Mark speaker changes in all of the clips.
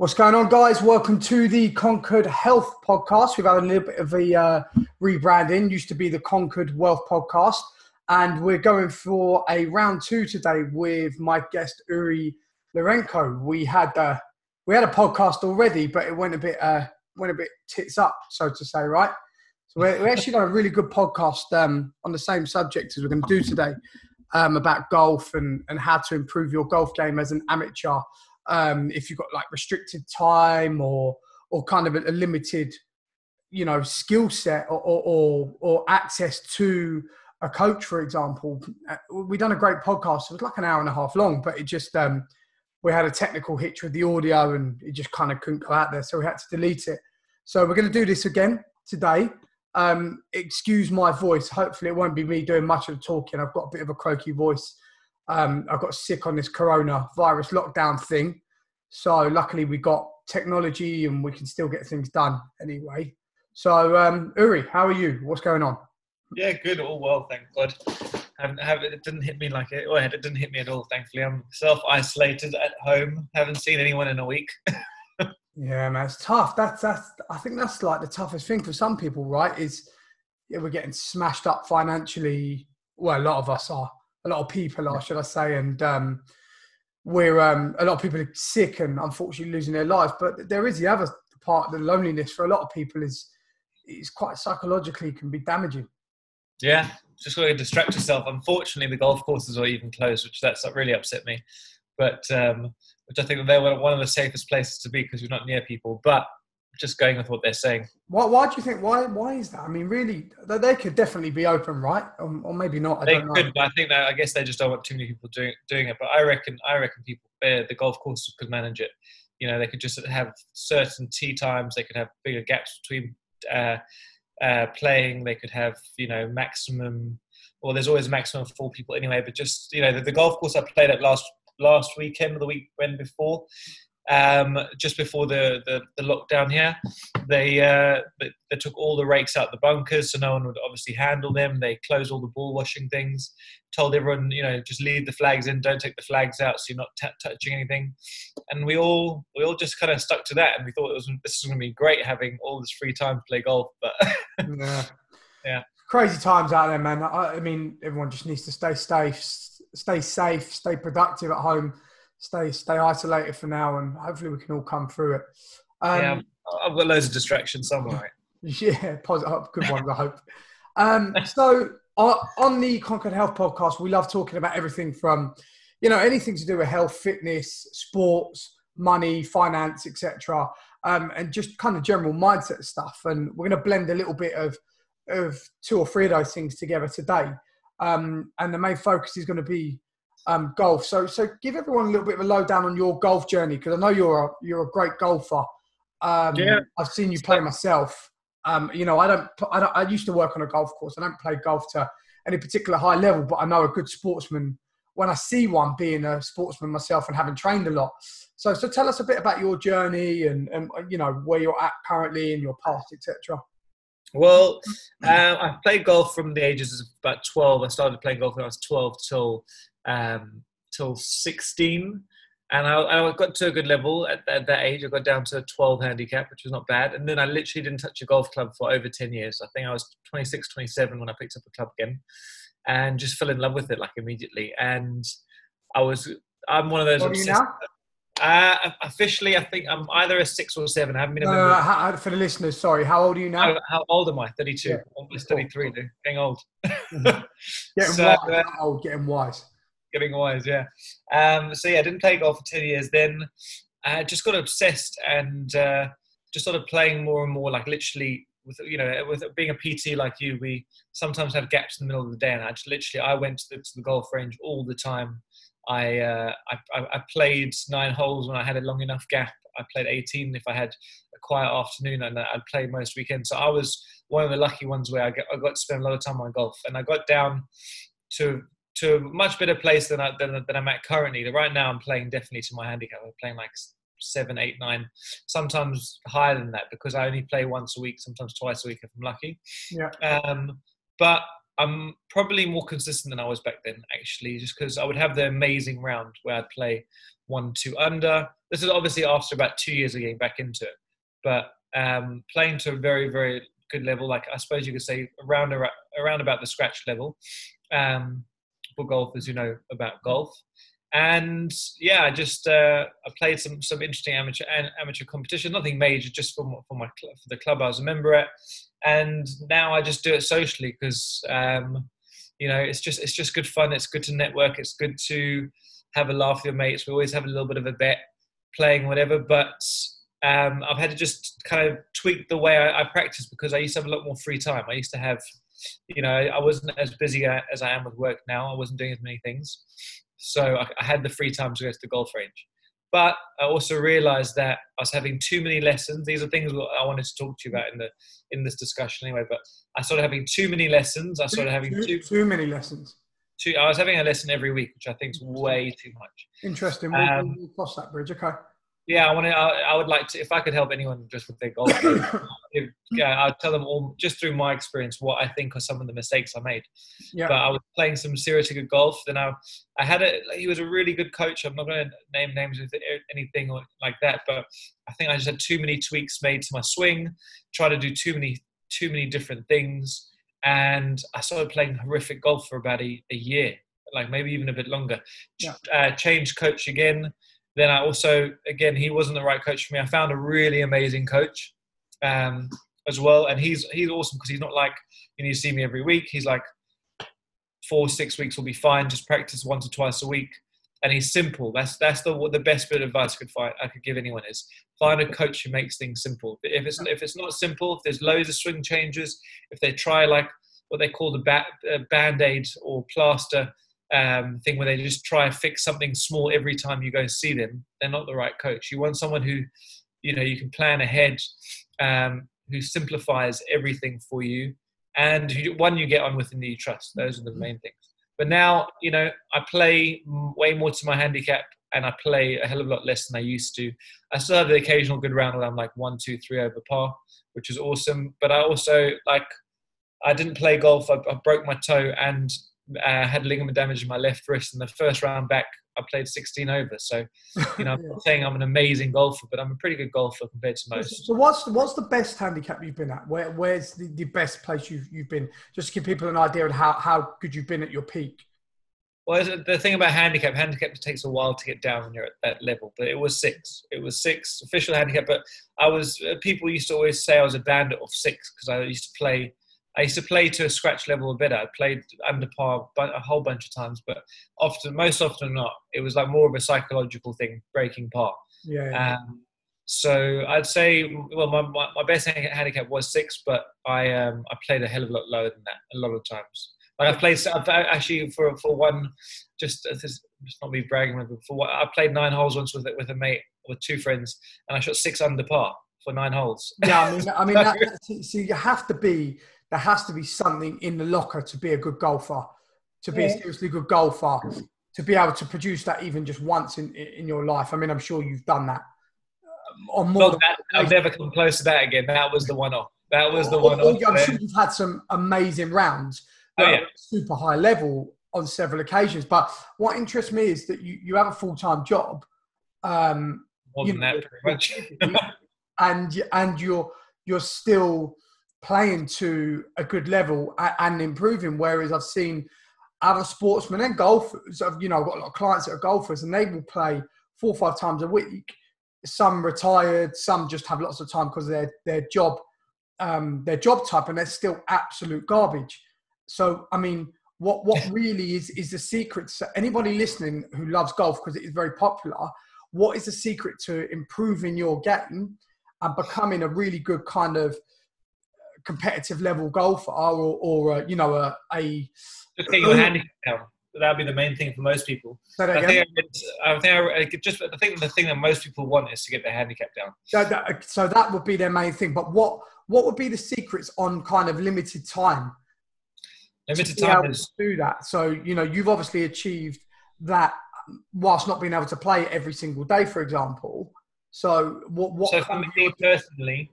Speaker 1: What's going on, guys? Welcome to the Conquered Health podcast. We've had a little bit of a uh, rebranding. Used to be the Conquered Wealth podcast, and we're going for a round two today with my guest Uri Lourenco. We had uh, we had a podcast already, but it went a bit uh, went a bit tits up, so to say, right? So we're, we're actually got a really good podcast um, on the same subject as we're going to do today um, about golf and and how to improve your golf game as an amateur um, if you've got like restricted time or or kind of a, limited you know skill set or, or, or or access to a coach for example uh, we done a great podcast. It was like an hour and a half long but it just um we had a technical hitch with the audio and it just kind of couldn't go out there so we had to delete it. So we're going to do this again today. Um excuse my voice. Hopefully it won't be me doing much of the talking. I've got a bit of a croaky voice um, I got sick on this corona virus lockdown thing. So luckily we got technology and we can still get things done anyway. So um, Uri, how are you? What's going on?
Speaker 2: Yeah, good. All well, thank God. Haven't, have, it didn't hit me like it. Well, it didn't hit me at all. Thankfully, I'm self isolated at home. Haven't seen anyone in a week.
Speaker 1: yeah, man, it's tough. That's that's. I think that's like the toughest thing for some people, right? Is yeah, we're getting smashed up financially. Well, a lot of us are a lot of people are, should I say, and um, we're um, a lot of people are sick and unfortunately losing their lives. But there is the other part, the loneliness for a lot of people is is quite psychologically can be damaging.
Speaker 2: Yeah, just got to distract yourself. Unfortunately, the golf courses are even closed, which that's really upset me. But um, which I think they're one of the safest places to be because you're not near people. But just going with what they're saying.
Speaker 1: Why, why do you think? Why why is that? I mean, really, they, could definitely be open, right? Or, or maybe not. I
Speaker 2: they could, but I think that I guess they just don't want too many people doing doing it. But I reckon I reckon people uh, the golf course could manage it. You know, they could just have certain tee times. They could have bigger gaps between uh, uh, playing. They could have you know maximum. Well, there's always a maximum of four people anyway. But just you know, the, the golf course I played at last last weekend or the when before um, just before the, the, the, lockdown here. They, uh, they, they took all the rakes out the bunkers, so no one would obviously handle them. They closed all the ball washing things. Told everyone, you know, just leave the flags in, don't take the flags out, so you're not t- touching anything. And we all we all just kind of stuck to that, and we thought it was this is going to be great having all this free time to play golf. But
Speaker 1: yeah, yeah, crazy times out there, man. I, I mean, everyone just needs to stay safe, stay safe, stay productive at home stay stay isolated for now, and hopefully we can all come through it.
Speaker 2: Um, yeah, I've got loads of distractions somewhere.
Speaker 1: Yeah, positive, good ones, I hope. Um, so on the Conquered Health podcast, we love talking about everything from, you know, anything to do with health, fitness, sports, money, finance, etc., um, and just kind of general mindset stuff. And we're going to blend a little bit of of two or three of those things together today. Um, and the main focus is going to be um, golf. So, so give everyone a little bit of a lowdown on your golf journey because I know you're a, you're a great golfer. Um, yeah. I've seen you play myself. Um, you know, I don't, I don't. I used to work on a golf course. I don't play golf to any particular high level, but I know a good sportsman when I see one, being a sportsman myself and having trained a lot. So, so tell us a bit about your journey and, and you know where you're at currently in your past, etc.
Speaker 2: Well, um, I played golf from the ages of about 12. I started playing golf when I was 12 till um, till 16. And I, I, got to a good level at, at, that age. I got down to a 12 handicap, which was not bad. And then I literally didn't touch a golf club for over 10 years. I think I was 26, 27 when I picked up a club again and just fell in love with it like immediately. And I was, I'm one of those.
Speaker 1: What are you now?
Speaker 2: Uh, officially, I think I'm either a six or a seven. I haven't been.
Speaker 1: No, no, no, how, for the listeners, sorry. How old are you now?
Speaker 2: How, how old am I? Thirty-two. Yeah. Almost thirty-three. Cool. Getting old.
Speaker 1: Mm-hmm. getting so, wise. Uh, old. Getting wise
Speaker 2: getting wise, yeah. Um, so yeah, I didn't play golf for ten years. Then I just got obsessed and uh, just started playing more and more. Like literally, with you know, with being a PT like you, we sometimes have gaps in the middle of the day, and I just literally I went to the, to the golf range all the time. I, uh, I I played nine holes when I had a long enough gap. I played 18 if I had a quiet afternoon, and I'd play most weekends. So I was one of the lucky ones where I got, I got to spend a lot of time on golf, and I got down to to a much better place than, I, than, than I'm at currently. Right now, I'm playing definitely to my handicap. I'm playing like seven, eight, nine, sometimes higher than that because I only play once a week, sometimes twice a week if I'm lucky.
Speaker 1: Yeah.
Speaker 2: Um, but I'm probably more consistent than I was back then, actually, just because I would have the amazing round where I'd play one, two under. This is obviously after about two years of getting back into it, but um, playing to a very, very good level, like I suppose you could say around around about the scratch level um, for golfers who know about golf. And yeah, I just uh, I played some some interesting amateur amateur competition, nothing major, just for for my for the club I was a member at. And now I just do it socially because um, you know it's just it's just good fun. It's good to network. It's good to have a laugh with your mates. We always have a little bit of a bet, playing whatever. But um, I've had to just kind of tweak the way I, I, practice because I used to have a lot more free time. I used to have, you know, I wasn't as busy as I am with work now. I wasn't doing as many things, so I, I had the free time to go to the golf range. But I also realised that I was having too many lessons. These are things I wanted to talk to you about in the in this discussion anyway. But I started having too many lessons. I started having
Speaker 1: too,
Speaker 2: too,
Speaker 1: too many lessons.
Speaker 2: Too, I was having a lesson every week, which I think is way too much.
Speaker 1: Interesting. We'll, um, we'll cross that bridge. Okay
Speaker 2: yeah, I want to. I, I, would like to, if I could help anyone just with their golf, if, yeah, I'd tell them all just through my experience what I think are some of the mistakes I made. Yeah. But I was playing some seriously good golf. Then I, I had a. He was a really good coach. I'm not going to name names with anything like that, but I think I just had too many tweaks made to my swing. Try to do too many, too many different things, and I started playing horrific golf for about a, a year, like maybe even a bit longer. Yeah. Uh, changed coach again then I also, again, he wasn't the right coach for me. I found a really amazing coach um, as well, and he's he's awesome because he's not like you need to see me every week. He's like four six weeks will be fine. Just practice once or twice a week, and he's simple. That's that's the the best bit of advice I could find I could give anyone is find a coach who makes things simple. If it's if it's not simple, if there's loads of swing changes, if they try like what they call the ba- uh, band aid or plaster um, thing where they just try and fix something small every time you go see them, they're not the right coach. You want someone who, you know, you can plan ahead, um, who simplifies everything for you, and who, one you get on with and you trust. Those are the main things. But now, you know, I play way more to my handicap, and I play a hell of a lot less than I used to. I still have the occasional good round where I'm like one, two, three over par, which is awesome. But I also like. I didn't play golf. I, I broke my toe, and uh, had ligament damage in my left wrist, and the first round back, I played 16 over. So, you know, I'm not saying I'm an amazing golfer, but I'm a pretty good golfer compared to most.
Speaker 1: So, what's what's the best handicap you've been at? Where where's the, the best place you've you've been? Just to give people an idea of how how good you've been at your peak.
Speaker 2: Well, the thing about handicap, handicap takes a while to get down when you're at that level. But it was six. It was six official handicap. But I was uh, people used to always say I was a bandit of six because I used to play I used to play to a scratch level a bit. I played under par a whole bunch of times, but often, most often not, it was like more of a psychological thing, breaking par.
Speaker 1: Yeah. yeah.
Speaker 2: Um, so I'd say, well, my, my, my, best handicap was six, but I um, I played a hell of a lot lower than that a lot of times. Like I've played, I've actually for for one, just just not me bragging, but for what I played nine holes once with with a mate with two friends, and I shot six under par for nine holes.
Speaker 1: Yeah, I mean, I mean, that, so you have to be there has to be something in the locker to be a good golfer, to be yeah. a seriously good golfer, to be able to produce that even just once in in your life. I mean, I'm sure you've done that
Speaker 2: um, on more. That, I've never come close to that again. That was the one off. That was the one off.
Speaker 1: I'm sure you've had some amazing rounds, oh, yeah. super high level on several occasions. But what interests me is that you, you have a full time job. Um,
Speaker 2: More than know, that, pretty much.
Speaker 1: and and you're you're still playing to a good level and improving. Whereas I've seen other sportsmen and golfers, I've, you know, I've got a lot of clients that are golfers and they will play four or five times a week. Some retired, some just have lots of time because their their job, um, their job type, and they're still absolute garbage. So, I mean, what what really is is the secret? So anybody listening who loves golf because it is very popular, what is the secret to improving your game and becoming a really good kind of competitive level golfer or, or uh, you know, a, a
Speaker 2: just get your handicap down. That'd be the main thing for most people. I think, I, I think I, just I think the thing that most people want is to get their handicap down.
Speaker 1: So that, so that would be their main thing. But what what would be the secrets on kind of limited time?
Speaker 2: Limited time is
Speaker 1: do that. So you know you've obviously achieved that whilst not being able to play every single day, for example. So what? what
Speaker 2: so for me personally,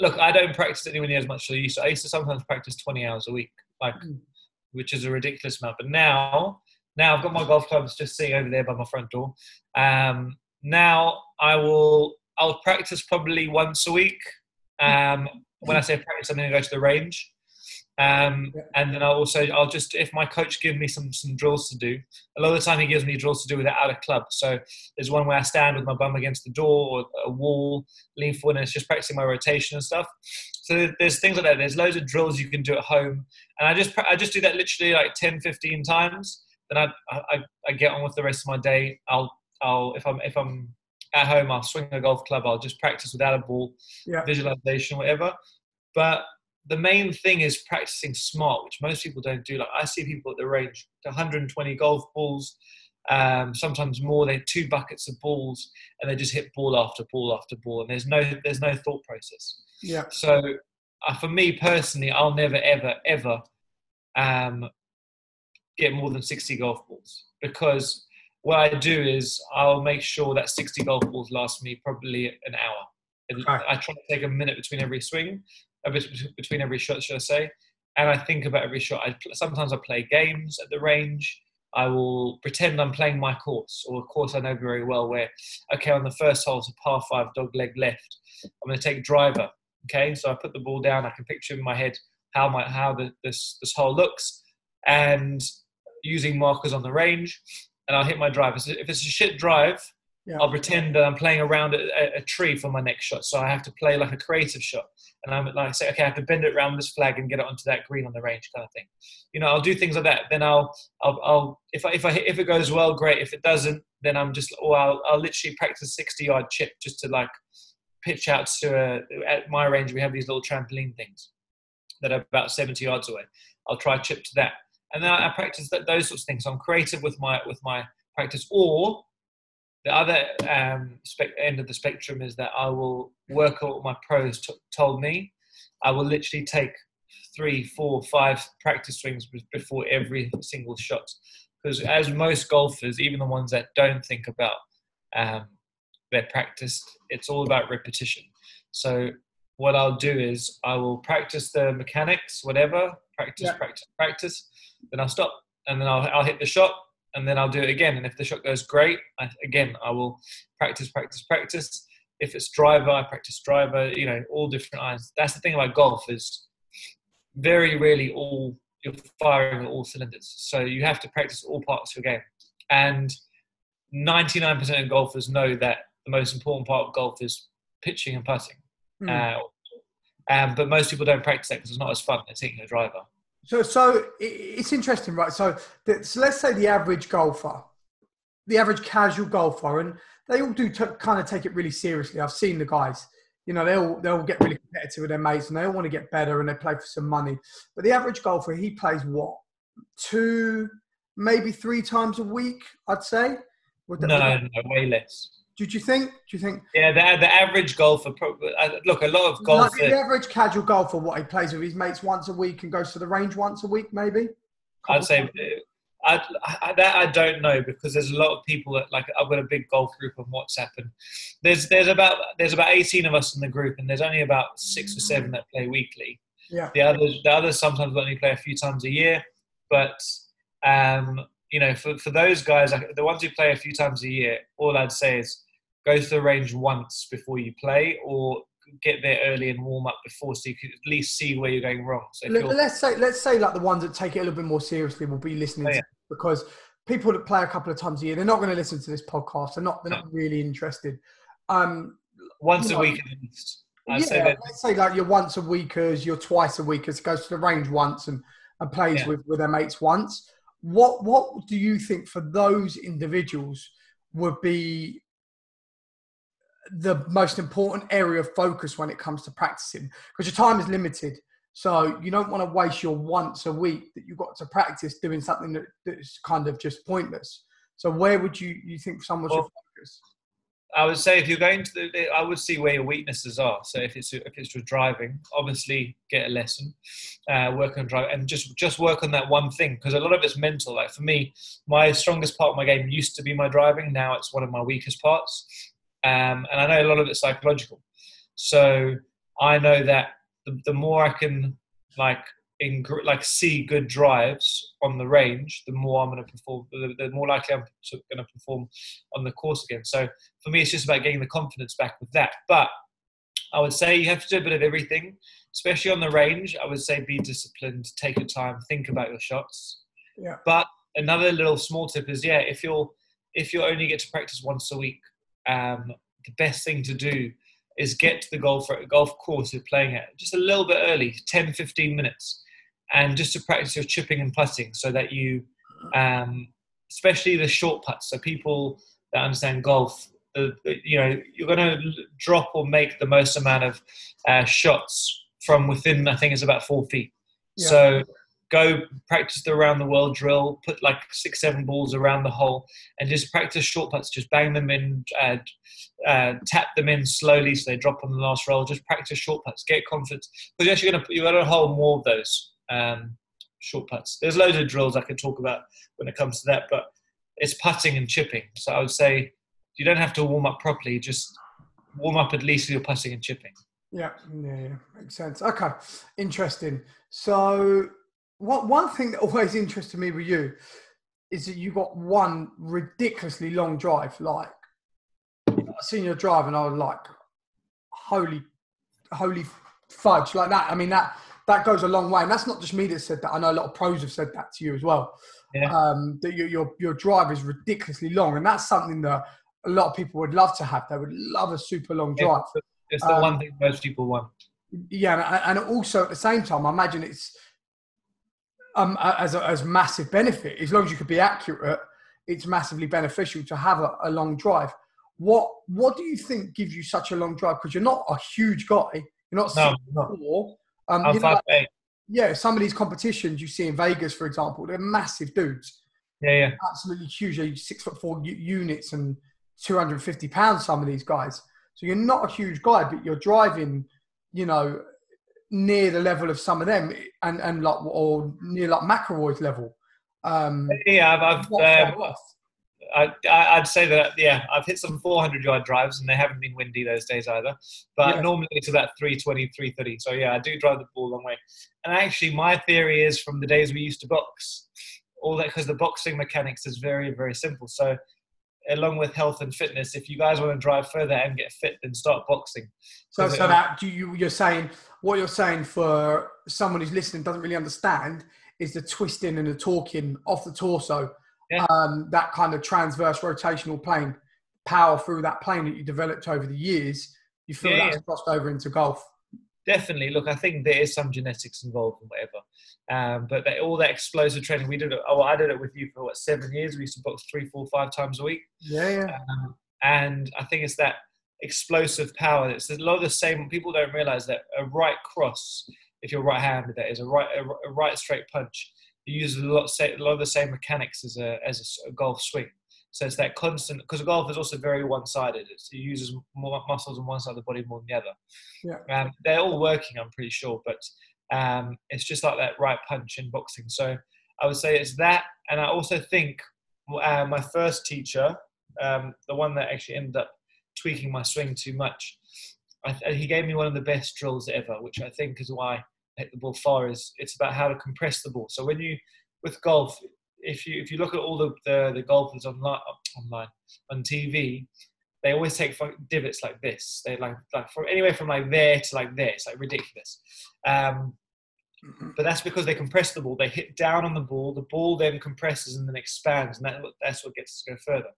Speaker 2: look, I don't practice anywhere near as much as I used to. I used to sometimes practice 20 hours a week, like mm. which is a ridiculous amount. But now, now I've got my golf clubs just sitting over there by my front door. Um, now I will I'll practice probably once a week. Um, when I say practice, I'm going to go to the range. Um, and then I'll also I'll just if my coach gives me some some drills to do. A lot of the time he gives me drills to do without a club. So there's one where I stand with my bum against the door or a wall, lean forward, and it's just practicing my rotation and stuff. So there's things like that. There's loads of drills you can do at home, and I just I just do that literally like 10, 15 times. Then I I, I get on with the rest of my day. I'll I'll if I'm if I'm at home, I'll swing a golf club. I'll just practice without a ball, yeah. visualization, whatever. But the main thing is practicing smart, which most people don't do. Like I see people at the range, 120 golf balls, um, sometimes more. They two buckets of balls, and they just hit ball after ball after ball, and there's no there's no thought process.
Speaker 1: Yeah.
Speaker 2: So uh, for me personally, I'll never ever ever um, get more than 60 golf balls because what I do is I'll make sure that 60 golf balls last me probably an hour. Right. I try to take a minute between every swing, between every shot, should I say? And I think about every shot. I, sometimes I play games at the range. I will pretend I'm playing my course, or a course I know very well. Where, okay, on the first hole, it's a par five, dog leg left. I'm going to take driver. Okay, so I put the ball down. I can picture in my head how my how the, this this hole looks, and using markers on the range and I'll hit my drive. If it's a shit drive, yeah. I'll pretend that I'm playing around a, a, tree for my next shot. So I have to play like a creative shot. And I'm like, say, okay, I have to bend it around this flag and get it onto that green on the range kind of thing. You know, I'll do things like that. Then I'll, I'll, I'll if I, if I, if it goes well, great. If it doesn't, then I'm just, or I'll, I'll literally practice 60 yard chip just to like pitch out to a, at my range, we have these little trampoline things that are about 70 yards away. I'll try chip to that and then I, practice that, those sorts of things. So I'm creative with my with my practice. Or the other um, spe- end of the spectrum is that I will work out what my pros t- told me. I will literally take three, four, five practice swings before every single shot. Because as most golfers, even the ones that don't think about um, their practice, it's all about repetition. So what I'll do is I will practice the mechanics, whatever, practice, yeah. practice, practice. Then I'll stop, and then I'll, I'll hit the shot, and then I'll do it again. And if the shot goes great, I, again I will practice, practice, practice. If it's driver, I practice driver. You know, all different irons. That's the thing about golf is very rarely all you're firing at all cylinders. So you have to practice all parts of your game. And 99% of golfers know that the most important part of golf is pitching and putting. Mm. Uh, um, but most people don't practice that because it's not as fun as hitting a driver.
Speaker 1: So, so it's interesting, right? So, so let's say the average golfer, the average casual golfer, and they all do t- kind of take it really seriously. I've seen the guys, you know, they all they all get really competitive with their mates, and they all want to get better, and they play for some money. But the average golfer, he plays what two, maybe three times a week, I'd say.
Speaker 2: Would no, no, way less.
Speaker 1: Did you think? Do you think?
Speaker 2: Yeah, the, the average golfer. Uh, look, a lot of golf.
Speaker 1: Like the average casual golfer, what he plays with his mates once a week and goes to the range once a week, maybe.
Speaker 2: I'd say I, I, that I don't know because there's a lot of people that like I've got a big golf group on WhatsApp and there's there's about there's about 18 of us in the group and there's only about six or seven that play weekly.
Speaker 1: Yeah.
Speaker 2: The others the others sometimes only play a few times a year, but um, you know for for those guys the ones who play a few times a year, all I'd say is go to the range once before you play or get there early and warm up before so you can at least see where you're going wrong. So
Speaker 1: Let, us say let's say like the ones that take it a little bit more seriously will be listening oh, yeah. because people that play a couple of times a year they're not going to listen to this podcast. They're not they're no. not really interested. Um,
Speaker 2: once a know, week at least.
Speaker 1: I'd yeah, say let's say like you're once a weekers, you're twice a weekers, goes to the range once and, and plays yeah. with, with their mates once. What what do you think for those individuals would be the most important area of focus when it comes to practicing because your time is limited. So you don't want to waste your once a week that you've got to practice doing something that, that's kind of just pointless. So where would you you think someone well, should focus?
Speaker 2: I would say if you're going to the, I would see where your weaknesses are. So if it's if it's with driving, obviously get a lesson, uh, work on drive, and just just work on that one thing because a lot of it's mental. Like for me, my strongest part of my game used to be my driving. Now it's one of my weakest parts. Um, and I know a lot of it's psychological. So I know that the, the more I can like in like see good drives on the range, the more I'm going to perform, the, the more likely I'm going to perform on the course again. So for me, it's just about getting the confidence back with that. But I would say you have to do a bit of everything, especially on the range. I would say be disciplined, take your time, think about your shots.
Speaker 1: Yeah.
Speaker 2: But another little small tip is yeah, if you're if you only get to practice once a week, um, the best thing to do is get to the golf golf course you're playing at just a little bit early, 10, 15 minutes and just to practice your chipping and putting so that you, um, especially the short putts, so people that understand golf, the, the, you know, you're going to drop or make the most amount of uh, shots from within, I think it's about four feet. Yeah. So go practice the around the world drill, put like six, seven balls around the hole, and just practice short putts. Just bang them in, uh, uh, tap them in slowly so they drop on the last roll. Just practice short putts, get confidence because you're actually going to you're going to hold more of those um, short putts. There's loads of drills I could talk about when it comes to that, but it's putting and chipping. So I would say you don't have to warm up properly. Just warm up at least with your putting and chipping.
Speaker 1: Yeah, yeah, yeah. makes sense. Okay, interesting. So, what one thing that always interested me with you is that you got one ridiculously long drive. Like, I seen your drive, and I was like, "Holy, holy fudge!" Like that. I mean, that that goes a long way. And that's not just me that said that. I know a lot of pros have said that to you as well. Yeah. Um, that your, your, your drive is ridiculously long. And that's something that a lot of people would love to have. They would love a super long drive.
Speaker 2: Yeah, it's the um, one thing most people want.
Speaker 1: Yeah. And, and also at the same time, I imagine it's um, as a as massive benefit. As long as you could be accurate, it's massively beneficial to have a, a long drive. What what do you think gives you such a long drive? Because you're not a huge guy. You're not no, four.
Speaker 2: Um, five know, eight.
Speaker 1: Yeah, some of these competitions you see in Vegas, for example, they're massive dudes.
Speaker 2: Yeah, yeah.
Speaker 1: Absolutely huge. They're six foot four units and 250 pounds, some of these guys. So you're not a huge guy, but you're driving, you know, near the level of some of them and, and like, or near like McIlroy's level. Um,
Speaker 2: yeah, I've, I've um, I, I'd say that yeah, I've hit some 400 yard drives and they haven't been windy those days either. But yeah. normally it's about 320, 330. So yeah, I do drive the ball a long way. And actually, my theory is from the days we used to box, all that because the boxing mechanics is very very simple. So along with health and fitness, if you guys want to drive further and get fit, then start boxing.
Speaker 1: So, so that do you you're saying what you're saying for someone who's listening doesn't really understand is the twisting and the talking off the torso yeah. um, that kind of transverse rotational plane power through that plane that you developed over the years, you feel yeah, that's yeah. crossed over into golf.
Speaker 2: Definitely. Look, I think there is some genetics involved and whatever. Um, but they, all that explosive training, we did it. Oh, I did it with you for what seven years. We used to box three, four, five times a week.
Speaker 1: Yeah, yeah.
Speaker 2: Um, and I think it's that explosive power. It's a lot of the same. People don't realize that a right cross, if you're right-handed, that is a right, a, a right straight punch you use a lot, a lot of the same mechanics as a as a golf swing. So it's that constant because golf is also very one-sided. It's, it uses more muscles on one side of the body more than the other.
Speaker 1: Yeah.
Speaker 2: Um, they're all working, I'm pretty sure, but um, it's just like that right punch in boxing. So I would say it's that, and I also think uh, my first teacher, um, the one that actually ended up tweaking my swing too much, I, he gave me one of the best drills ever, which I think is why I hit the ball far is it's about how to compress the ball. So when you with golf, if you if you look at all the the, the golfers online online on TV, they always take divots like this. They like like from anywhere from like there to like there. It's like ridiculous. Um, mm-hmm. but that's because they compress the ball. They hit down on the ball. The ball then compresses and then expands, and that, that's what gets us to go further.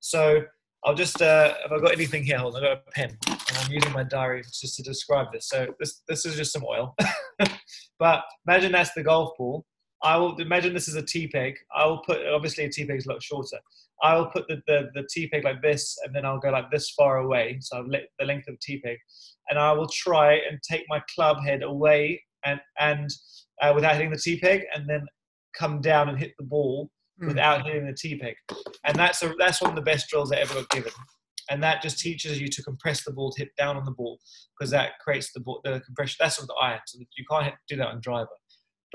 Speaker 2: So I'll just, uh, if I've got anything here, hold on, I've got a pen and I'm using my diary just to describe this. So this, this is just some oil. but imagine that's the golf ball. I will imagine this is a T peg. I will put, obviously a T peg is a lot shorter. I will put the, the, the T peg like this and then I'll go like this far away. So I've lit the length of T peg. And I will try and take my club head away and, and uh, without hitting the T peg and then come down and hit the ball mm. without hitting the T peg. And that's a, that's one of the best drills I ever got given. And that just teaches you to compress the ball, to hit down on the ball, because that creates the ball, the compression. That's with the iron, so you can't do that on driver.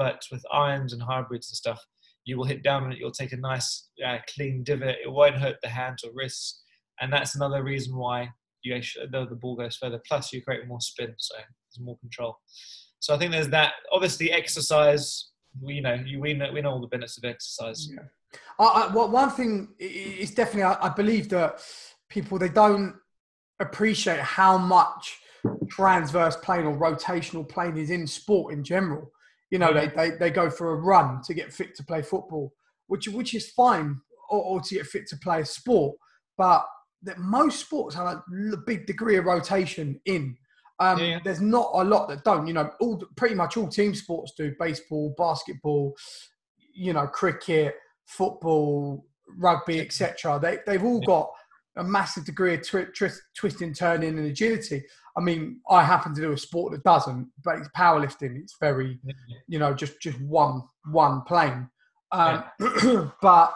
Speaker 2: But with irons and hybrids and stuff, you will hit down it. You'll take a nice, uh, clean divot. It won't hurt the hands or wrists, and that's another reason why you actually, the, the ball goes further. Plus, you create more spin, so there's more control. So I think there's that. Obviously, exercise. We, you know, you, we know we know all the benefits of exercise.
Speaker 1: Yeah. I, I, well, one thing is definitely I, I believe that people they don't appreciate how much transverse plane or rotational plane is in sport in general. You know, they, they, they go for a run to get fit to play football, which which is fine, or, or to get fit to play a sport. But that most sports have a big degree of rotation in. Um, yeah. There's not a lot that don't. You know, all pretty much all team sports do: baseball, basketball, you know, cricket, football, rugby, etc. They they've all got a massive degree of twi- twist, twisting, turning, and agility. I mean, I happen to do a sport that doesn't, but it's powerlifting. It's very, you know, just just one one plane. Um, yeah. but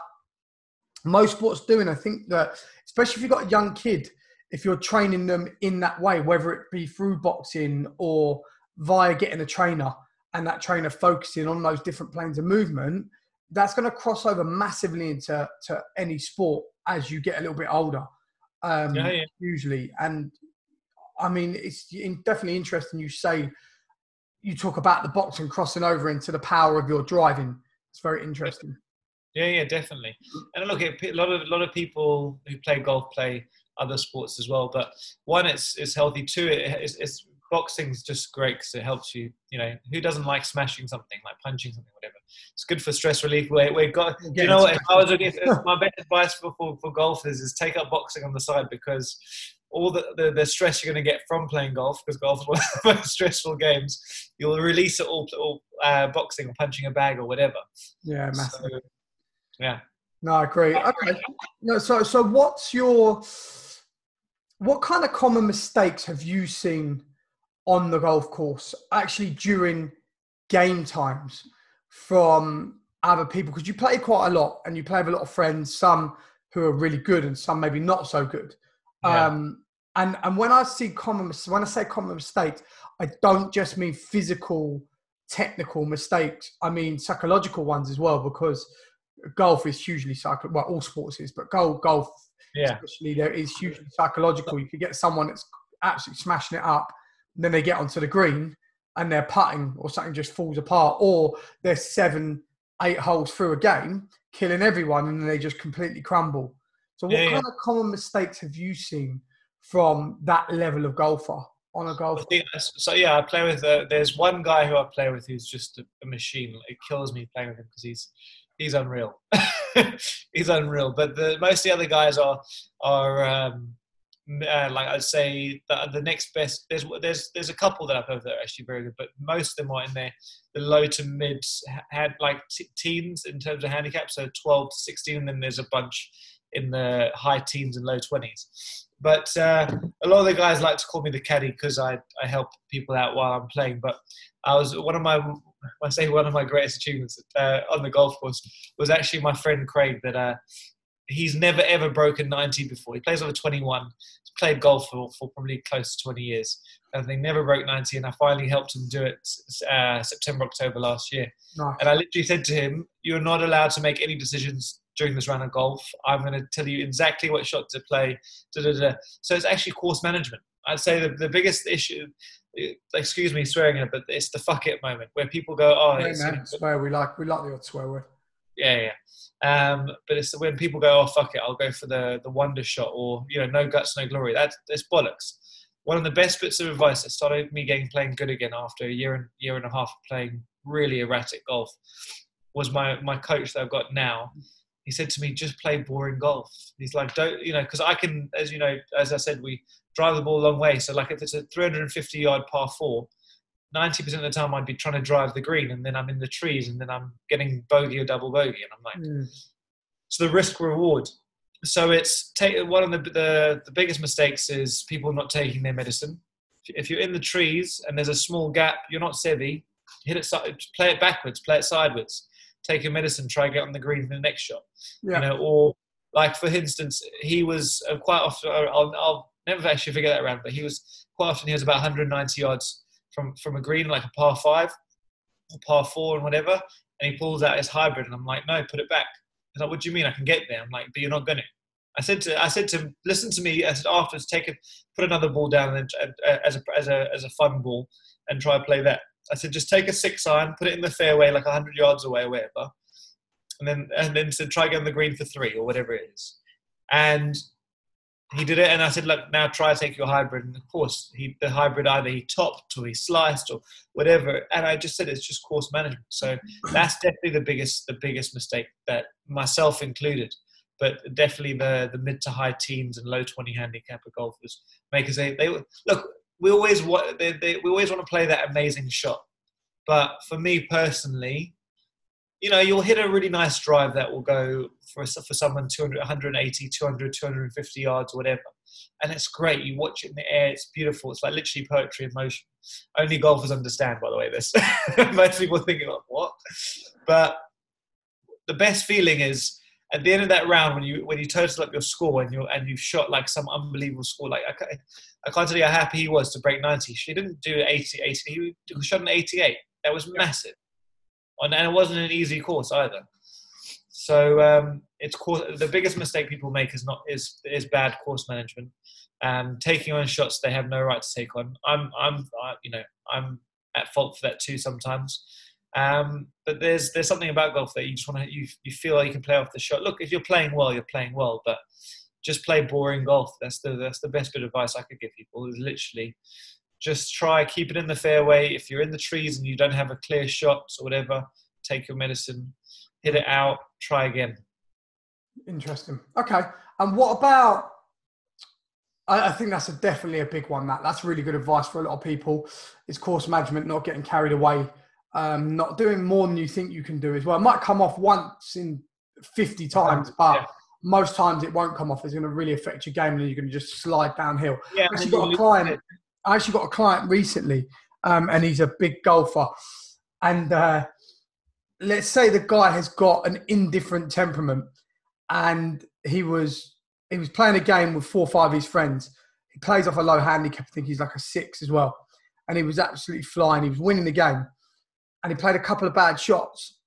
Speaker 1: most sports do, and I think that especially if you've got a young kid, if you're training them in that way, whether it be through boxing or via getting a trainer and that trainer focusing on those different planes of movement, that's going to cross over massively into to any sport as you get a little bit older. Um, yeah, yeah. Usually, and I mean, it's definitely interesting. You say you talk about the boxing crossing over into the power of your driving. It's very interesting.
Speaker 2: Yeah, yeah, definitely. And look, a lot of a lot of people who play golf play other sports as well. But one, it's it's healthy. Two, it's, it's boxing's just great because it helps you. You know, who doesn't like smashing something, like punching something, whatever. It's good for stress relief. We we got. you know what? If I was looking, my best advice for, for for golfers is take up boxing on the side because all the, the, the, stress you're going to get from playing golf, because golf is one of the most stressful games, you'll release it all, all uh, boxing or punching a bag or whatever.
Speaker 1: Yeah, massive. So,
Speaker 2: yeah.
Speaker 1: No, I agree. Okay. No, so so what's your what kind of common mistakes have you seen on the golf course actually during game times from other people? Because you play quite a lot and you play with a lot of friends, some who are really good and some maybe not so good. Yeah. Um, and and when I see common when I say common mistakes, I don't just mean physical, technical mistakes. I mean psychological ones as well because golf is hugely psycho. Well, all sports is, but golf, golf, yeah. especially there is hugely psychological. You could get someone that's absolutely smashing it up, then they get onto the green and they're putting or something just falls apart, or they're seven, eight holes through a game, killing everyone, and then they just completely crumble. So, what yeah, kind yeah. of common mistakes have you seen from that level of golfer? on a golf.
Speaker 2: So yeah, I play with. Uh, there's one guy who I play with who's just a, a machine. It kills me playing with him because he's he's unreal. he's unreal. But the most of the other guys are are um, uh, like I'd say the, the next best. There's there's there's a couple that I've heard that are actually very good, but most of them are in there the low to mid had like t- teens in terms of handicap, so 12 to 16, and then there's a bunch in the high teens and low 20s. But uh, a lot of the guys like to call me the caddy because I, I help people out while I'm playing. But I was one of my I say one of my greatest achievements uh, on the golf course was actually my friend Craig. That uh, he's never ever broken 90 before. He plays over 21. He's played golf for, for probably close to 20 years, and they never broke 90. And I finally helped him do it uh, September October last year. Nice. And I literally said to him, "You're not allowed to make any decisions." During this round of golf, I'm going to tell you exactly what shot to play. Da, da, da. So it's actually course management. I'd say the, the biggest issue, excuse me swearing it, but it's the fuck it moment where people go, oh,
Speaker 1: yeah, man, swear we like we like the odd swear word.
Speaker 2: Yeah, yeah. Um, but it's when people go, oh fuck it, I'll go for the the wonder shot or you know no guts no glory. That's that's bollocks. One of the best bits of advice that started me getting playing good again after a year and year and a half of playing really erratic golf was my my coach that I've got now he said to me, just play boring golf. He's like, don't, you know, because I can, as you know, as I said, we drive the ball a long way. So, like, if it's a 350 yard par four, 90% of the time I'd be trying to drive the green and then I'm in the trees and then I'm getting bogey or double bogey. And I'm like, mm. so the risk reward. So, it's take, one of the, the, the biggest mistakes is people not taking their medicine. If you're in the trees and there's a small gap, you're not Seve, hit it, play it backwards, play it sideways take your medicine, try to get on the green for the next shot. Yeah. You know, or like for instance, he was uh, quite often. I'll, I'll never actually figure that around, but he was quite often he was about 190 yards from from a green, like a par five, or par four, and whatever. And he pulls out his hybrid, and I'm like, no, put it back. He's like, what do you mean? I can get there. I'm like, but you're not going to. I said to I said to him, listen to me. I said afterwards, take it, put another ball down and, uh, as a as a as a fun ball and try to play that. I said, just take a six iron, put it in the fairway like 100 yards away or whatever, and then and then said, try get on the green for three or whatever it is. And he did it, and I said, look, now try take your hybrid. And of course, he the hybrid either he topped or he sliced or whatever. And I just said it's just course management. So mm-hmm. that's definitely the biggest the biggest mistake that myself included. But definitely the the mid to high teens and low twenty handicapper golfers make us they, they look. We always want they, they, we always want to play that amazing shot. But for me personally, you know, you'll hit a really nice drive that will go for for someone 200, 180, 200, 250 yards, or whatever. And it's great. You watch it in the air. It's beautiful. It's like literally poetry in motion. Only golfers understand, by the way, this. Most people thinking like, what? But the best feeling is at the end of that round when you when you total up your score and you and you've shot like some unbelievable score. Like I, I can't tell you how happy he was to break 90. She didn't do 80, 80 he shot an 88. That was massive and it wasn't an easy course either. So um, it's the biggest mistake people make is not is is bad course management, um, taking on shots they have no right to take on. I'm I'm you know I'm at fault for that too sometimes. Um, but there's there's something about golf that you just want to you you feel like you can play off the shot. Look, if you're playing well, you're playing well, but just play boring golf. That's the that's the best bit of advice I could give people. Is literally just try keep it in the fairway. If you're in the trees and you don't have a clear shot or whatever, take your medicine, hit it out, try again.
Speaker 1: Interesting. Okay. And what about? I, I think that's a, definitely a big one. That that's really good advice for a lot of people. Is course management, not getting carried away, um, not doing more than you think you can do as well. It might come off once in fifty times, but yeah. most times it won't come off. It's going to really affect your game, and you're going to just slide downhill. Yeah, I actually got a client. I actually got a client recently, um, and he's a big golfer, and uh, let's say the guy has got an indifferent temperament and he was he was playing a game with four or five of his friends. He plays off a low handicap, I think he's like a six as well. And he was absolutely flying. He was winning the game. And he played a couple of bad shots.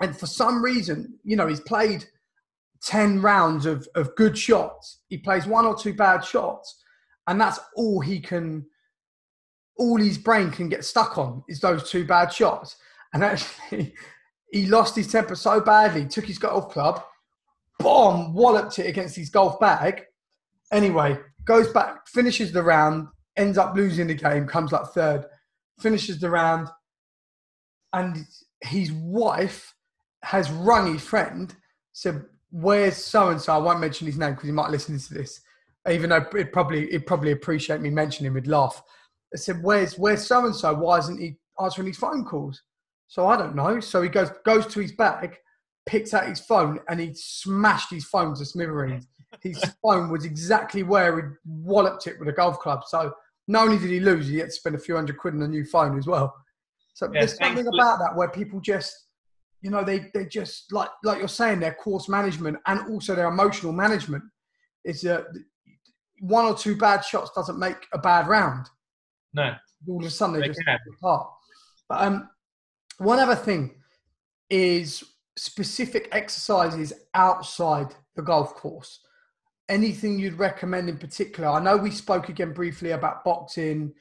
Speaker 1: And for some reason, you know, he's played 10 rounds of, of good shots. He plays one or two bad shots. And that's all he can, all his brain can get stuck on is those two bad shots. And actually, he lost his temper so badly, took his golf club, bomb, walloped it against his golf bag. Anyway, goes back, finishes the round, ends up losing the game, comes up third, finishes the round, and his wife has rung his friend, said, Where's so and so? I won't mention his name because he might listen to this, even though it probably it probably appreciate me mentioning him, he'd laugh. I said, Where's where's so and so? Why isn't he answering his phone calls? So I don't know. So he goes goes to his bag, picks out his phone, and he smashed his phone to smithereens. His phone was exactly where he walloped it with a golf club. So not only did he lose, he had to spend a few hundred quid on a new phone as well. So yeah, there's something about that where people just, you know, they they just like like you're saying, their course management and also their emotional management is uh, one or two bad shots doesn't make a bad round.
Speaker 2: No.
Speaker 1: All of a sudden they, they just apart. But um, one other thing is specific exercises outside the golf course. Anything you'd recommend in particular? I know we spoke again briefly about boxing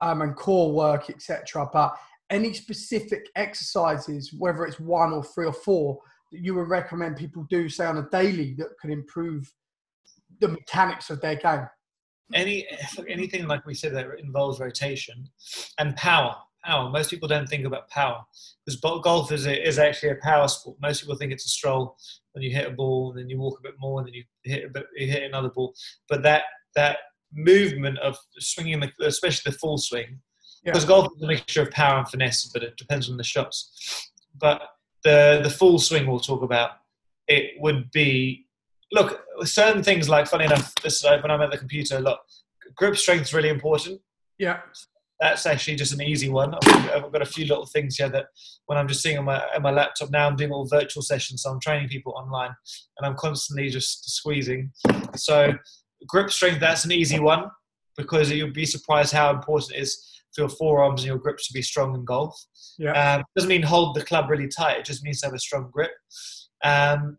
Speaker 1: um, and core work, etc. But any specific exercises, whether it's one or three or four, that you would recommend people do, say on a daily, that could improve the mechanics of their game?
Speaker 2: Any anything like we said that involves rotation and power power. Most people don't think about power because golf is, a, is actually a power sport. Most people think it's a stroll when you hit a ball, and then you walk a bit more, and then you hit a bit, you hit another ball. But that that movement of swinging, the, especially the full swing, yeah. because golf is a mixture of power and finesse, but it depends on the shots. But the the full swing we'll talk about, it would be look certain things like funny enough. This is when I'm at the computer, look, grip strength is really important.
Speaker 1: Yeah
Speaker 2: that's actually just an easy one. I've got a few little things here that when I'm just seeing on my on my laptop now, I'm doing all virtual sessions, so I'm training people online, and I'm constantly just squeezing. So grip strength, that's an easy one because you'll be surprised how important it is for your forearms and your grips to be strong in golf.
Speaker 1: Yeah. Um,
Speaker 2: doesn't mean hold the club really tight. It just means to have a strong grip. Um,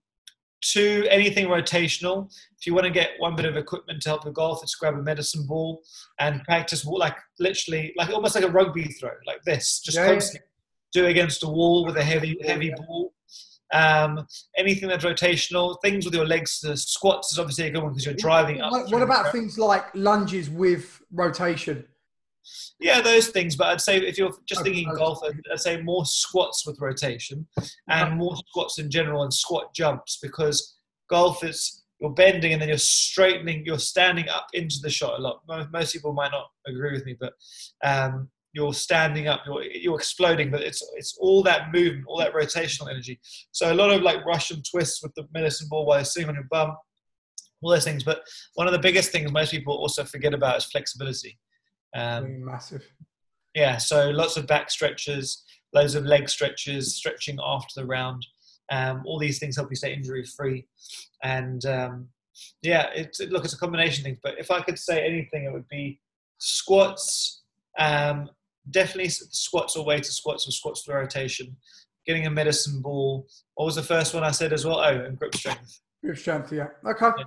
Speaker 2: two, anything rotational. If you want to get one bit of equipment to help with golf, it's grab a medicine ball and practice like literally, like almost like a rugby throw, like this, just yeah, constantly yeah. do against a wall with a heavy, heavy yeah. ball. Um, anything that's rotational, things with your legs, the squats is obviously a good one because you're driving up.
Speaker 1: What, what about things like lunges with rotation?
Speaker 2: Yeah, those things. But I'd say if you're just thinking okay. golf, I'd say more squats with rotation and more squats in general and squat jumps because golf is you're bending and then you're straightening, you're standing up into the shot a lot. Most people might not agree with me, but um, you're standing up, you're, you're exploding, but it's it's all that movement, all that rotational energy. So a lot of like Russian twists with the medicine ball while you're sitting on your bum, all those things. But one of the biggest things most people also forget about is flexibility.
Speaker 1: Um, massive.
Speaker 2: Yeah, so lots of back stretches, loads of leg stretches, stretching after the round. Um, all these things help you stay injury free. And um, yeah, it's, look, it's a combination of things. But if I could say anything, it would be squats, um, definitely squats or weighted squats or squats through rotation. Getting a medicine ball. What was the first one I said as well? Oh, and grip strength.
Speaker 1: Grip strength, yeah. Okay.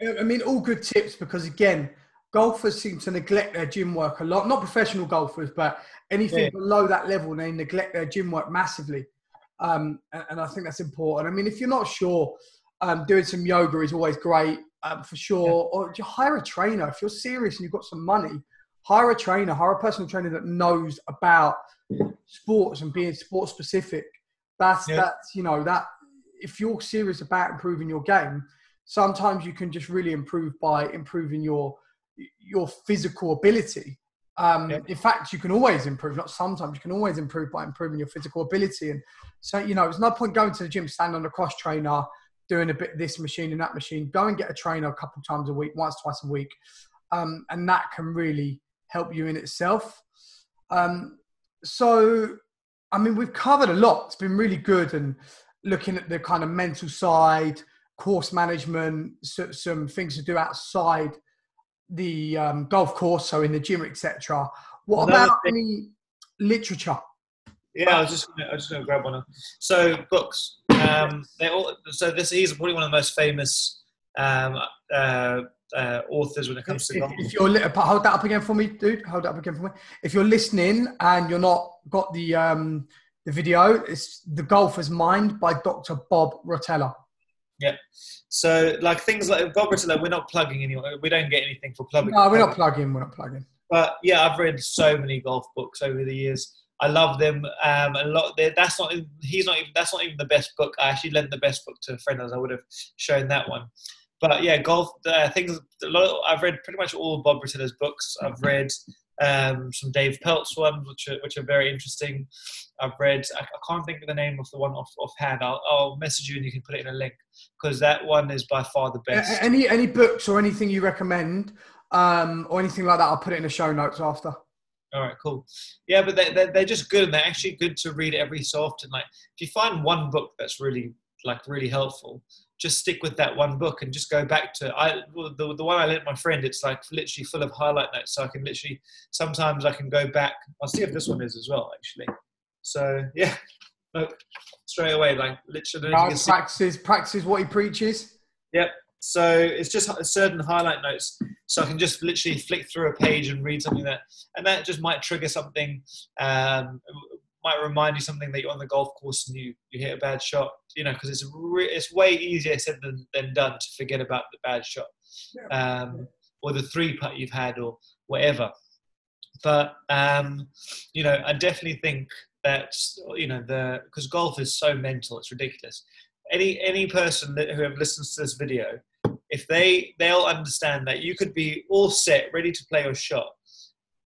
Speaker 1: Yeah. I mean, all good tips because again, golfers seem to neglect their gym work a lot. Not professional golfers, but anything yeah. below that level, they neglect their gym work massively. Um, and, and, I think that's important. I mean, if you're not sure, um, doing some yoga is always great um, for sure. Yeah. Or hire a trainer if you're serious and you've got some money hire a trainer, hire a personal trainer that knows about sports and being sports specific. That's yeah. that's you know that if you're serious about improving your game, sometimes you can just really improve by improving your your physical ability. Um, yeah. In fact, you can always improve. Not sometimes you can always improve by improving your physical ability. And so you know, it's no point going to the gym, standing on a cross trainer, doing a bit of this machine and that machine. Go and get a trainer a couple times a week, once, twice a week, um, and that can really help you in itself. Um, so, I mean, we've covered a lot. It's been really good and looking at the kind of mental side, course management, so, some things to do outside the um, golf course, so in the gym, etc. What Another about thing. any literature?
Speaker 2: Yeah, I was just gonna, I was just going to grab one. So books. Um, they all. So this he's probably one of the most famous um, uh, uh, authors when it comes to
Speaker 1: if, if you're li- hold that up again for me, dude. Hold that up again for me. If you're listening and you're not got the um, the video, it's "The Golfer's Mind" by Dr. Bob Rotella.
Speaker 2: Yeah. So like things like Bob Rotella, we're not plugging anyone. We don't get anything for plugging.
Speaker 1: No, we're not plugging. We're not plugging.
Speaker 2: But yeah, I've read so many golf books over the years. I love them. Um, a lot. That's not. He's not even. That's not even the best book. I actually lent the best book to a friend, as I would have shown that one but yeah, golf uh, things. A lot of, I've read pretty much all of Bob Rotella's books. I've read um, some Dave Pelz ones, which are which are very interesting. I've read. I, I can't think of the name of the one off offhand. I'll, I'll message you and you can put it in a link because that one is by far the best.
Speaker 1: Any any books or anything you recommend, um, or anything like that? I'll put it in the show notes after.
Speaker 2: All right, cool. Yeah, but they, they're, they're just good and they're actually good to read every so often. Like, if you find one book that's really, like, really helpful, just stick with that one book and just go back to I the, the one I lent my friend it's like literally full of highlight notes so I can literally sometimes I can go back I'll see if this one is as well actually so yeah. Look straight away like literally
Speaker 1: practices practices what he preaches.
Speaker 2: Yep. So it's just certain highlight notes so I can just literally flick through a page and read something that and that just might trigger something um, might remind you something that you're on the golf course and you, you hit a bad shot, you know, because it's re- it's way easier said than, than done to forget about the bad shot um, or the three putt you've had or whatever. But um, you know, I definitely think that you know the because golf is so mental, it's ridiculous. Any any person that, who have listens to this video, if they they'll understand that you could be all set, ready to play your shot,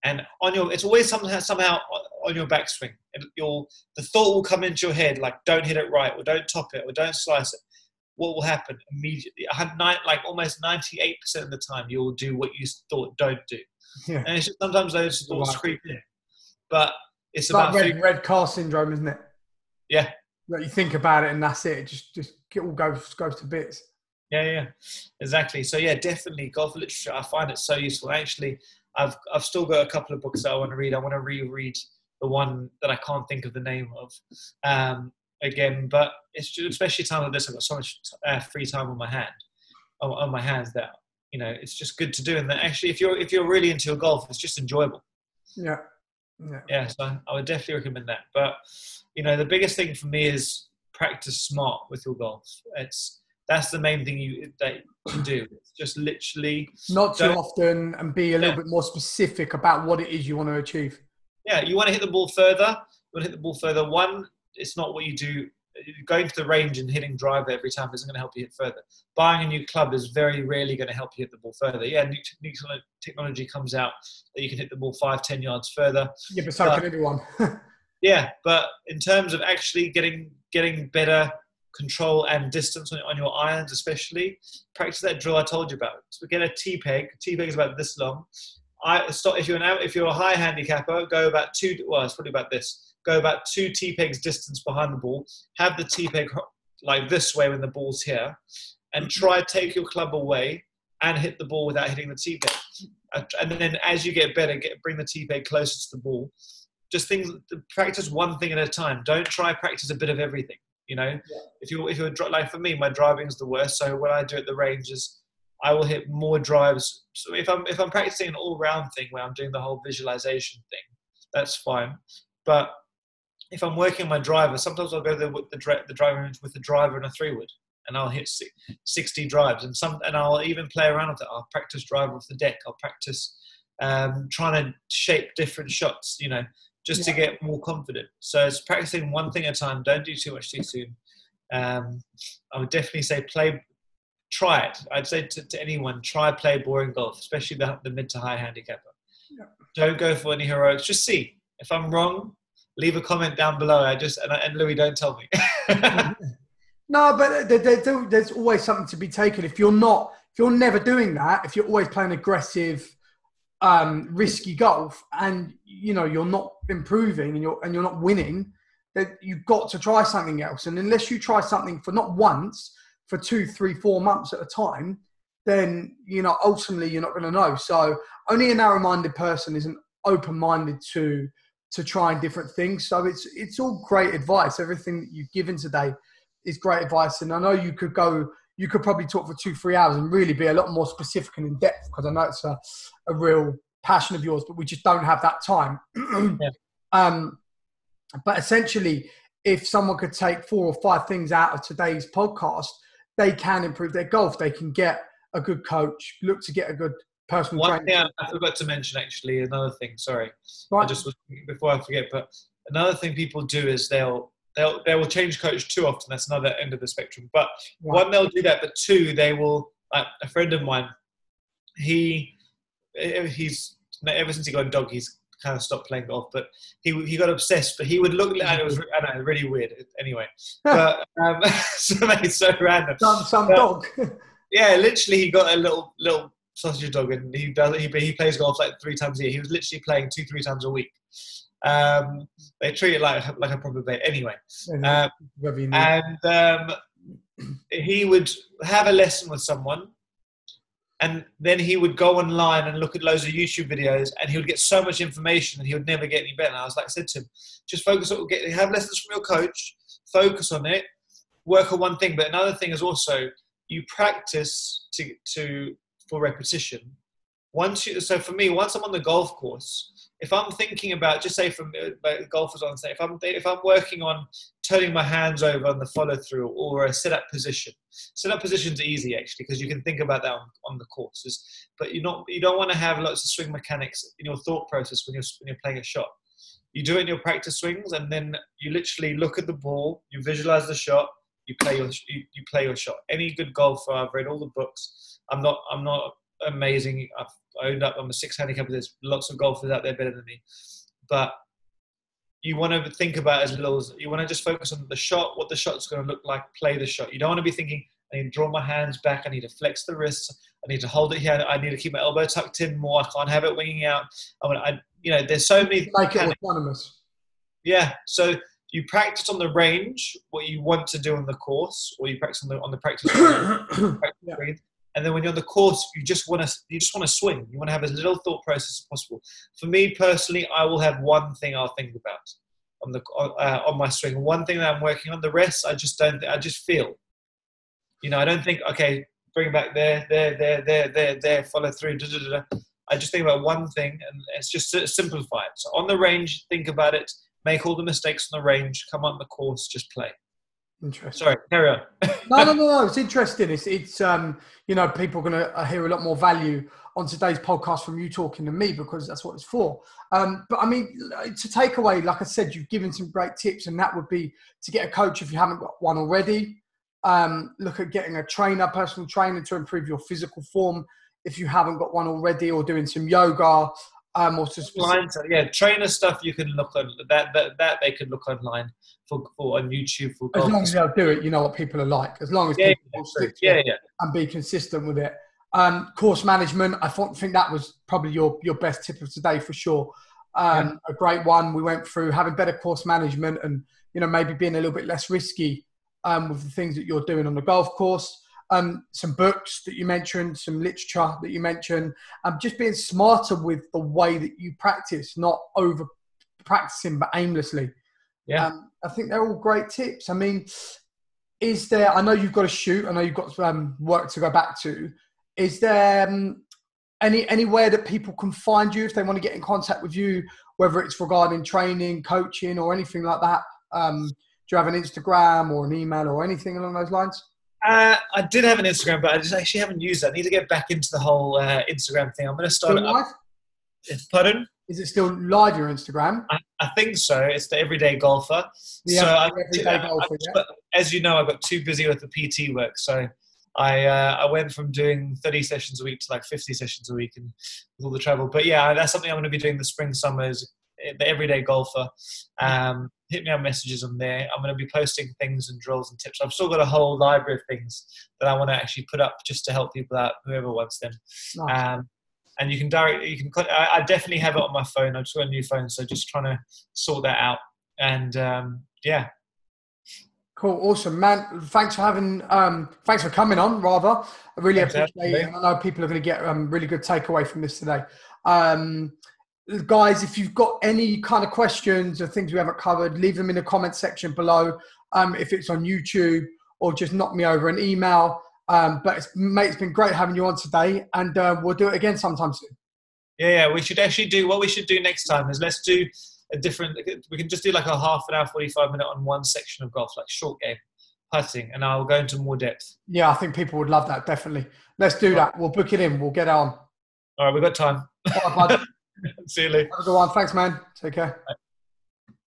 Speaker 2: and on your it's always somehow somehow on your backswing. And you'll the thought will come into your head like don't hit it right or don't top it or don't slice it. What will happen immediately? I had nine, like almost 98% of the time you'll do what you thought don't do. Yeah. and it's just, sometimes those thoughts creep in. But it's, it's about
Speaker 1: red, red car syndrome isn't it
Speaker 2: yeah
Speaker 1: like you think about it and that's it, it just just it all goes goes to bits
Speaker 2: yeah yeah exactly so yeah definitely golf literature i find it so useful actually I've I've still got a couple of books that I want to read. I want to reread the one that I can't think of the name of. Um, again, but it's just, especially time like this. I've got so much uh, free time on my hand, on, on my hands that you know it's just good to do. And that actually, if you're if you're really into your golf, it's just enjoyable.
Speaker 1: Yeah.
Speaker 2: Yeah. Yeah. So I would definitely recommend that. But you know, the biggest thing for me is practice smart with your golf. It's that's the main thing you that you do. It's just literally
Speaker 1: not too often and be a little yeah. bit more specific about what it is you want to achieve.
Speaker 2: Yeah, you want to hit the ball further. You want to hit the ball further. One, it's not what you do. Going to the range and hitting driver every time isn't going to help you hit further. Buying a new club is very rarely going to help you hit the ball further. Yeah, new, new technology comes out that you can hit the ball five, ten yards further.
Speaker 1: Yeah, but so but, can anyone.
Speaker 2: yeah, but in terms of actually getting getting better control and distance on, on, your irons, especially. Practice that drill I told you about. So get a T peg. T peg is about this long. I stop if you're an if you're a high handicapper, go about two. Well, it's probably about this. Go about two T pegs distance behind the ball. Have the T peg like this way when the ball's here, and try take your club away and hit the ball without hitting the T peg. And then as you get better, get bring the T peg closer to the ball. Just things practice one thing at a time. Don't try practice a bit of everything. You know, yeah. if you if you're like for me, my driving is the worst. So what I do at the range is I will hit more drives. So if I'm if I'm practicing an all round thing where I'm doing the whole visualization thing, that's fine. But if I'm working my driver, sometimes I'll go there with the the driver range with the driver and a three wood, and I'll hit 60 drives, and some and I'll even play around with it. I'll practice driver off the deck. I'll practice um, trying to shape different shots. You know, just yeah. to get more confident. So it's practicing one thing at a time. Don't do too much too soon. Um, I would definitely say play, try it. I'd say to, to anyone, try play boring golf, especially the, the mid to high handicapper. Yeah. Don't go for any heroics. Just see. If I'm wrong, leave a comment down below. I just and, and Louis, don't tell me.
Speaker 1: no, but there, there, there's always something to be taken. If you're not, if you're never doing that, if you're always playing aggressive um, risky golf and you know you're not improving and you're and you're not winning, that you've got to try something else. And unless you try something for not once, for two, three, four months at a time, then you know ultimately you're not going to know. So only a narrow-minded person isn't open-minded to to trying different things. So it's it's all great advice. Everything that you've given today is great advice, and I know you could go you could probably talk for two, three hours and really be a lot more specific and in depth because I know it's a, a real passion of yours, but we just don't have that time. yeah. um, but essentially, if someone could take four or five things out of today's podcast, they can improve their golf. They can get a good coach, look to get a good personal
Speaker 2: One
Speaker 1: trainer.
Speaker 2: thing I forgot to mention, actually, another thing. Sorry, right. I just was before I forget. But another thing people do is they'll they'll they will change coach too often. That's another end of the spectrum. But right. one, they'll do that, but two, they will. Like a friend of mine, he he's ever since he got a dog, he's kind of stopped playing golf. But he he got obsessed. But he would look, and it was I know really weird. Anyway, but um, so it's so random.
Speaker 1: Some some but, dog.
Speaker 2: yeah, literally, he got a little little sausage dog, and he does he, he plays golf like three times a year. He was literally playing two three times a week. Um, they treat it like like a proper bait. Anyway, um, and um, he would have a lesson with someone, and then he would go online and look at loads of YouTube videos, and he would get so much information, and he would never get any better. And I was like, I said to him, just focus on get have lessons from your coach, focus on it, work on one thing. But another thing is also you practice to to for repetition. Once you so for me, once I'm on the golf course if I'm thinking about, just say from uh, golfers on, say if I'm if I'm working on turning my hands over on the follow through or a sit up position, sit up position's easy actually because you can think about that on, on the courses. But you not you don't want to have lots of swing mechanics in your thought process when you're when you're playing a shot. You do it in your practice swings, and then you literally look at the ball, you visualize the shot, you play your you, you play your shot. Any good golfer, I've read all the books. I'm not I'm not amazing. I've owned up. I'm a six handicap. There's lots of golfers out there better than me, but you want to think about as little as you want to just focus on the shot, what the shot's going to look like, play the shot. You don't want to be thinking, I need to draw my hands back, I need to flex the wrists, I need to hold it here, I need to keep my elbow tucked in more, I can't have it winging out. I mean, I, you know, there's so many.
Speaker 1: Make it autonomous.
Speaker 2: Yeah. So you practice on the range what you want to do on the course, or you practice on the on the practice, practice yeah. And then when you're on the course, you just want to you just want to swing. You want to have as little thought process as possible. For me personally, I will have one thing I'll think about. on the uh, on my swing. One thing that I'm working on. The rest, I just don't. I just feel. You know, I don't think. Okay, bring back there, there, there, there, there, there. Follow through. Da, da, da, I just think about one thing, and it's just simplified. So on the range, think about it. Make all the mistakes on the range. Come on the course, just play.
Speaker 1: Interesting.
Speaker 2: Sorry, carry on.
Speaker 1: no, no, no, no. It's interesting. It's, it's um, you know, people are going to uh, hear a lot more value on today's podcast from you talking to me because that's what it's for. Um, but I mean, to take away, like I said, you've given some great tips, and that would be to get a coach if you haven't got one already. Um, look at getting a trainer, personal trainer, to improve your physical form if you haven't got one already, or doing some yoga. Um, or
Speaker 2: online, yeah, trainer stuff you can look on that, that that they can look online for, for on YouTube for
Speaker 1: as long as they'll do it. You know what people are like. As long as
Speaker 2: yeah,
Speaker 1: people
Speaker 2: yeah,
Speaker 1: stick
Speaker 2: yeah, yeah,
Speaker 1: and be consistent with it. Um, course management, I thought, think that was probably your, your best tip of today for sure. Um, yeah. A great one. We went through having better course management and you know maybe being a little bit less risky um, with the things that you're doing on the golf course. Um, some books that you mentioned, some literature that you mentioned, um, just being smarter with the way that you practice, not over practicing but aimlessly.
Speaker 2: Yeah, um,
Speaker 1: I think they're all great tips. I mean, is there? I know you've got to shoot. I know you've got um, work to go back to. Is there um, any anywhere that people can find you if they want to get in contact with you, whether it's regarding training, coaching, or anything like that? Um, do you have an Instagram or an email or anything along those lines?
Speaker 2: Uh, I did have an Instagram, but I just actually haven't used that. I need to get back into the whole uh, Instagram thing. I'm going to start
Speaker 1: Still live?
Speaker 2: Pardon?
Speaker 1: Is it still live your Instagram?
Speaker 2: I, I think so. It's the Everyday Golfer.
Speaker 1: Yeah,
Speaker 2: so
Speaker 1: everyday
Speaker 2: I,
Speaker 1: golfer,
Speaker 2: I, yeah. As you know, I got too busy with the PT work, so I uh, I went from doing 30 sessions a week to like 50 sessions a week, and with all the travel. But yeah, that's something I'm going to be doing the spring summers. The Everyday Golfer. Um, hit me on messages on there. I'm going to be posting things and drills and tips. I've still got a whole library of things that I want to actually put up just to help people out, whoever wants them. Nice. Um, and you can direct, you can. Click. I, definitely have it on my phone. I've just got a new phone, so just trying to sort that out. And um, yeah,
Speaker 1: Cool, awesome, man. Thanks for having, um, thanks for coming on. Rather, I really appreciate it. I know people are going to get um, really good takeaway from this today. Um, guys, if you've got any kind of questions or things we haven't covered, leave them in the comment section below. Um, if it's on YouTube or just knock me over an email. Um, but it's, mate, it's been great having you on today, and uh, we'll do it again sometime soon.
Speaker 2: Yeah, yeah, we should actually do what we should do next time is let's do a different. We can just do like a half an hour, forty-five minute on one section of golf, like short game putting, and I'll go into more depth.
Speaker 1: Yeah, I think people would love that. Definitely. Let's do that. We'll book it in. We'll get on.
Speaker 2: All right, we've got time.
Speaker 1: All right, bud.
Speaker 2: See you later.
Speaker 1: Have a good one. Thanks, man. Take care. Bye.